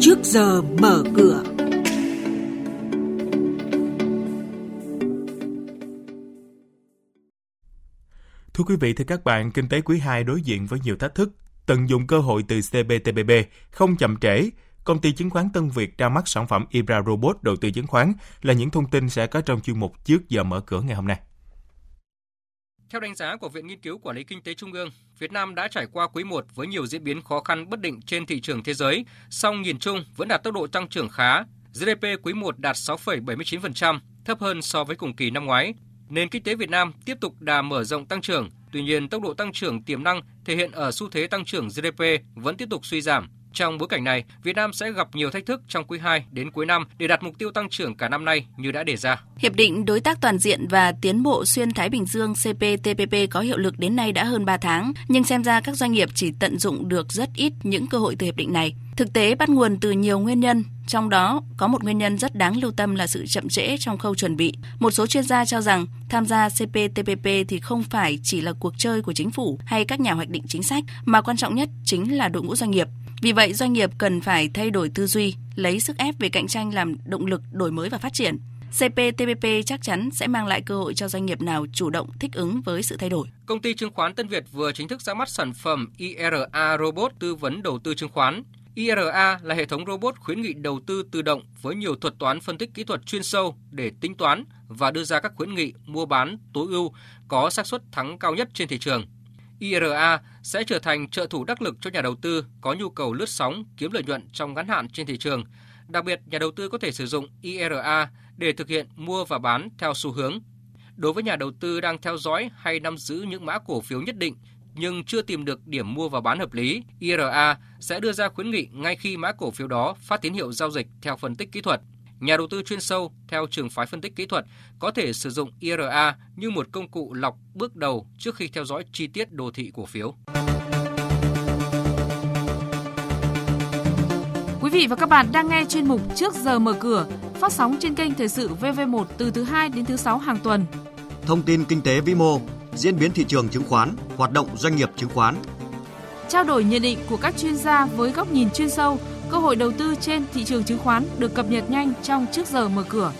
trước giờ mở cửa. Thưa quý vị, thưa các bạn, kinh tế quý 2 đối diện với nhiều thách thức. Tận dụng cơ hội từ CPTPP, không chậm trễ, công ty chứng khoán Tân Việt ra mắt sản phẩm Ibra Robot đầu tư chứng khoán là những thông tin sẽ có trong chuyên mục trước giờ mở cửa ngày hôm nay. Theo đánh giá của Viện Nghiên cứu Quản lý Kinh tế Trung ương, Việt Nam đã trải qua quý 1 với nhiều diễn biến khó khăn bất định trên thị trường thế giới, song nhìn chung vẫn đạt tốc độ tăng trưởng khá. GDP quý 1 đạt 6,79%, thấp hơn so với cùng kỳ năm ngoái. Nền kinh tế Việt Nam tiếp tục đà mở rộng tăng trưởng, tuy nhiên tốc độ tăng trưởng tiềm năng thể hiện ở xu thế tăng trưởng GDP vẫn tiếp tục suy giảm. Trong bối cảnh này, Việt Nam sẽ gặp nhiều thách thức trong quý 2 đến cuối năm để đạt mục tiêu tăng trưởng cả năm nay như đã đề ra. Hiệp định Đối tác Toàn diện và Tiến bộ Xuyên Thái Bình Dương CPTPP có hiệu lực đến nay đã hơn 3 tháng, nhưng xem ra các doanh nghiệp chỉ tận dụng được rất ít những cơ hội từ hiệp định này. Thực tế bắt nguồn từ nhiều nguyên nhân, trong đó có một nguyên nhân rất đáng lưu tâm là sự chậm trễ trong khâu chuẩn bị. Một số chuyên gia cho rằng tham gia CPTPP thì không phải chỉ là cuộc chơi của chính phủ hay các nhà hoạch định chính sách, mà quan trọng nhất chính là đội ngũ doanh nghiệp. Vì vậy, doanh nghiệp cần phải thay đổi tư duy, lấy sức ép về cạnh tranh làm động lực đổi mới và phát triển. CPTPP chắc chắn sẽ mang lại cơ hội cho doanh nghiệp nào chủ động thích ứng với sự thay đổi. Công ty chứng khoán Tân Việt vừa chính thức ra mắt sản phẩm IRA Robot tư vấn đầu tư chứng khoán. IRA là hệ thống robot khuyến nghị đầu tư tự động với nhiều thuật toán phân tích kỹ thuật chuyên sâu để tính toán và đưa ra các khuyến nghị mua bán tối ưu có xác suất thắng cao nhất trên thị trường. IRA sẽ trở thành trợ thủ đắc lực cho nhà đầu tư có nhu cầu lướt sóng kiếm lợi nhuận trong ngắn hạn trên thị trường. Đặc biệt, nhà đầu tư có thể sử dụng IRA để thực hiện mua và bán theo xu hướng. Đối với nhà đầu tư đang theo dõi hay nắm giữ những mã cổ phiếu nhất định nhưng chưa tìm được điểm mua và bán hợp lý, IRA sẽ đưa ra khuyến nghị ngay khi mã cổ phiếu đó phát tín hiệu giao dịch theo phân tích kỹ thuật. Nhà đầu tư chuyên sâu theo trường phái phân tích kỹ thuật có thể sử dụng IRA như một công cụ lọc bước đầu trước khi theo dõi chi tiết đồ thị cổ phiếu. Quý vị và các bạn đang nghe chuyên mục Trước giờ mở cửa, phát sóng trên kênh Thời sự VV1 từ thứ 2 đến thứ 6 hàng tuần. Thông tin kinh tế vĩ mô, diễn biến thị trường chứng khoán, hoạt động doanh nghiệp chứng khoán. Trao đổi nhận định của các chuyên gia với góc nhìn chuyên sâu, cơ hội đầu tư trên thị trường chứng khoán được cập nhật nhanh trong trước giờ mở cửa.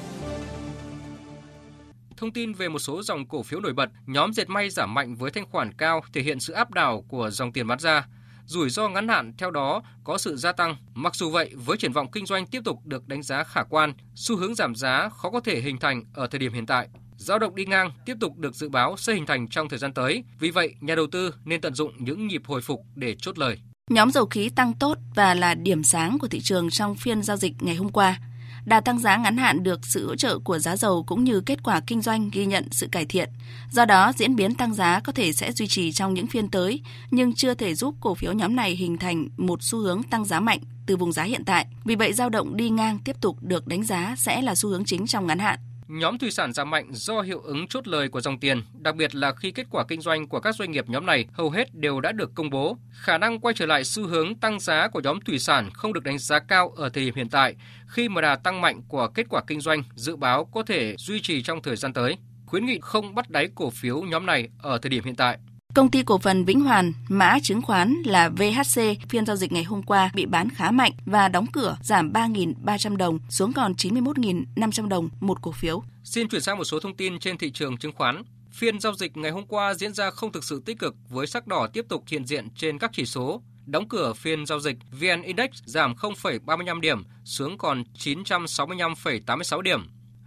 Thông tin về một số dòng cổ phiếu nổi bật, nhóm dệt may giảm mạnh với thanh khoản cao thể hiện sự áp đảo của dòng tiền bán ra. Rủi ro ngắn hạn theo đó có sự gia tăng. Mặc dù vậy, với triển vọng kinh doanh tiếp tục được đánh giá khả quan, xu hướng giảm giá khó có thể hình thành ở thời điểm hiện tại. Giao động đi ngang tiếp tục được dự báo sẽ hình thành trong thời gian tới. Vì vậy, nhà đầu tư nên tận dụng những nhịp hồi phục để chốt lời. Nhóm dầu khí tăng tốt và là điểm sáng của thị trường trong phiên giao dịch ngày hôm qua. Đà tăng giá ngắn hạn được sự hỗ trợ của giá dầu cũng như kết quả kinh doanh ghi nhận sự cải thiện. Do đó, diễn biến tăng giá có thể sẽ duy trì trong những phiên tới, nhưng chưa thể giúp cổ phiếu nhóm này hình thành một xu hướng tăng giá mạnh từ vùng giá hiện tại. Vì vậy, dao động đi ngang tiếp tục được đánh giá sẽ là xu hướng chính trong ngắn hạn. Nhóm thủy sản giảm mạnh do hiệu ứng chốt lời của dòng tiền, đặc biệt là khi kết quả kinh doanh của các doanh nghiệp nhóm này hầu hết đều đã được công bố. Khả năng quay trở lại xu hướng tăng giá của nhóm thủy sản không được đánh giá cao ở thời điểm hiện tại, khi mà đà tăng mạnh của kết quả kinh doanh dự báo có thể duy trì trong thời gian tới. Khuyến nghị không bắt đáy cổ phiếu nhóm này ở thời điểm hiện tại. Công ty cổ phần Vĩnh Hoàn, mã chứng khoán là VHC, phiên giao dịch ngày hôm qua bị bán khá mạnh và đóng cửa giảm 3.300 đồng xuống còn 91.500 đồng một cổ phiếu. Xin chuyển sang một số thông tin trên thị trường chứng khoán. Phiên giao dịch ngày hôm qua diễn ra không thực sự tích cực với sắc đỏ tiếp tục hiện diện trên các chỉ số. Đóng cửa phiên giao dịch, VN Index giảm 0,35 điểm xuống còn 965,86 điểm.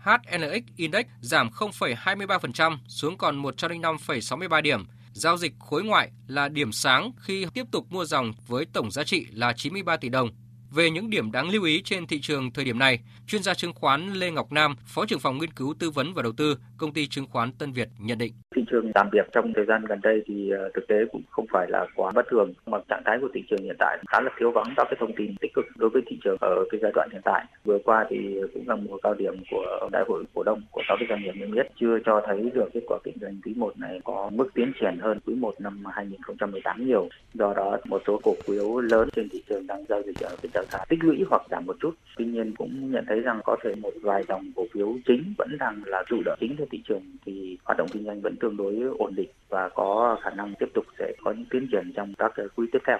HNX Index giảm 0,23% xuống còn 105,63 điểm. Giao dịch khối ngoại là điểm sáng khi tiếp tục mua dòng với tổng giá trị là 93 tỷ đồng. Về những điểm đáng lưu ý trên thị trường thời điểm này, chuyên gia chứng khoán Lê Ngọc Nam, Phó trưởng phòng nghiên cứu tư vấn và đầu tư, công ty chứng khoán Tân Việt nhận định. Thị trường giảm điểm trong thời gian gần đây thì ờ, thực tế cũng không phải là quá bất thường, mà trạng thái của thị trường hiện tại khá là thiếu vắng các cái thông tin tích cực đối với thị trường ở cái giai đoạn hiện tại. Vừa qua thì cũng là mùa cao điểm của đại hội cổ đông của các cái doanh nghiệp niêm yết chưa cho thấy được kết quả kinh doanh quý 1 này có mức tiến triển hơn quý 1 năm 2018 nhiều. Do đó một số cổ phiếu lớn trên thị trường đang giao dịch ở cái trạng thái tích lũy hoặc giảm một chút. Tuy nhiên cũng nhận thấy rằng có thể một vài dòng cổ phiếu chính vẫn đang là chủ đỡ chính cho thị trường thì hoạt động kinh doanh vẫn tương đối ổn định và có khả năng tiếp tục sẽ có những tiến triển trong các quý tiếp theo.